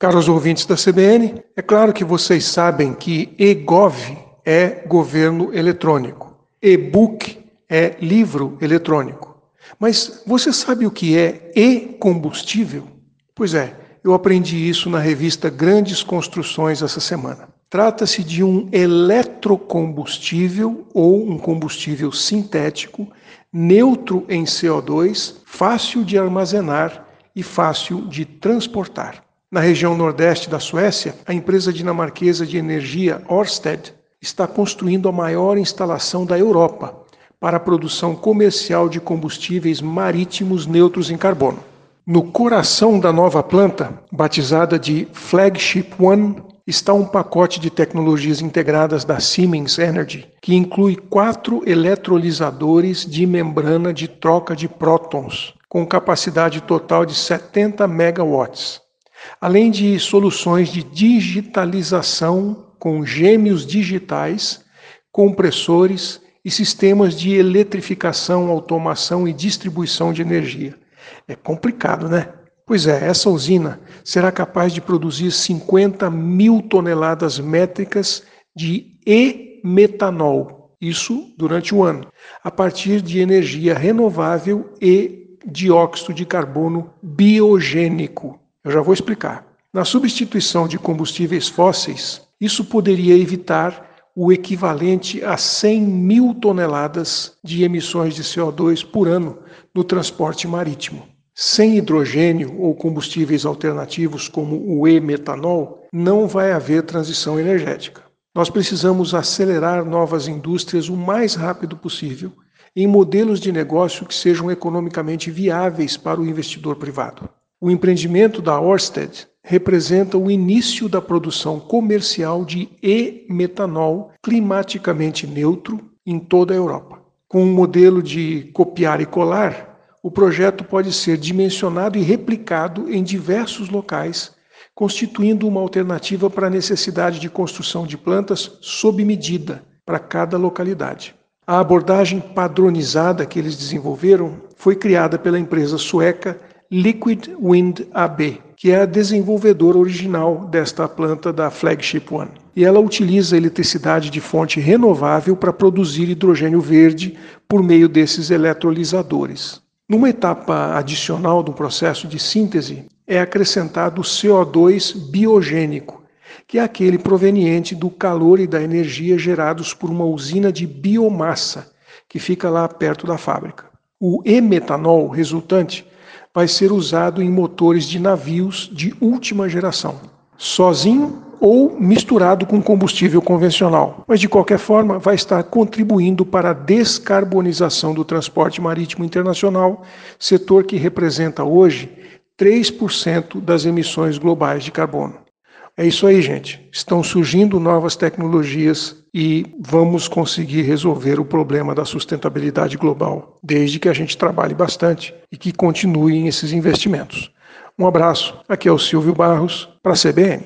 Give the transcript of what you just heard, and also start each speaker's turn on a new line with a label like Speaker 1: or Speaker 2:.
Speaker 1: Caros ouvintes da CBN, é claro que vocês sabem que e-gov é governo eletrônico, e-book é livro eletrônico. Mas você sabe o que é e-combustível? Pois é, eu aprendi isso na revista Grandes Construções essa semana. Trata-se de um eletrocombustível ou um combustível sintético, neutro em CO2, fácil de armazenar e fácil de transportar. Na região nordeste da Suécia, a empresa dinamarquesa de energia Ørsted está construindo a maior instalação da Europa para a produção comercial de combustíveis marítimos neutros em carbono. No coração da nova planta, batizada de Flagship One, está um pacote de tecnologias integradas da Siemens Energy, que inclui quatro eletrolisadores de membrana de troca de prótons, com capacidade total de 70 megawatts, além de soluções de digitalização com gêmeos digitais, compressores e sistemas de eletrificação, automação e distribuição de energia. É complicado, né? Pois é, essa usina será capaz de produzir 50 mil toneladas métricas de e-metanol, isso durante o ano, a partir de energia renovável e dióxido de carbono biogênico. Eu já vou explicar. Na substituição de combustíveis fósseis, isso poderia evitar o equivalente a 100 mil toneladas de emissões de CO2 por ano no transporte marítimo. Sem hidrogênio ou combustíveis alternativos como o e-metanol, não vai haver transição energética. Nós precisamos acelerar novas indústrias o mais rápido possível em modelos de negócio que sejam economicamente viáveis para o investidor privado. O empreendimento da Orsted representa o início da produção comercial de e-metanol climaticamente neutro em toda a Europa. Com um modelo de copiar e colar, o projeto pode ser dimensionado e replicado em diversos locais, constituindo uma alternativa para a necessidade de construção de plantas sob medida para cada localidade. A abordagem padronizada que eles desenvolveram foi criada pela empresa sueca Liquid Wind AB, que é a desenvolvedora original desta planta da Flagship One. E ela utiliza eletricidade de fonte renovável para produzir hidrogênio verde por meio desses eletrolisadores. Numa etapa adicional do processo de síntese, é acrescentado o CO2 biogênico, que é aquele proveniente do calor e da energia gerados por uma usina de biomassa que fica lá perto da fábrica. O e-metanol resultante vai ser usado em motores de navios de última geração, sozinho ou misturado com combustível convencional. Mas, de qualquer forma, vai estar contribuindo para a descarbonização do transporte marítimo internacional, setor que representa hoje 3% das emissões globais de carbono. É isso aí, gente. Estão surgindo novas tecnologias e vamos conseguir resolver o problema da sustentabilidade global, desde que a gente trabalhe bastante e que continuem esses investimentos. Um abraço. Aqui é o Silvio Barros para a CBN.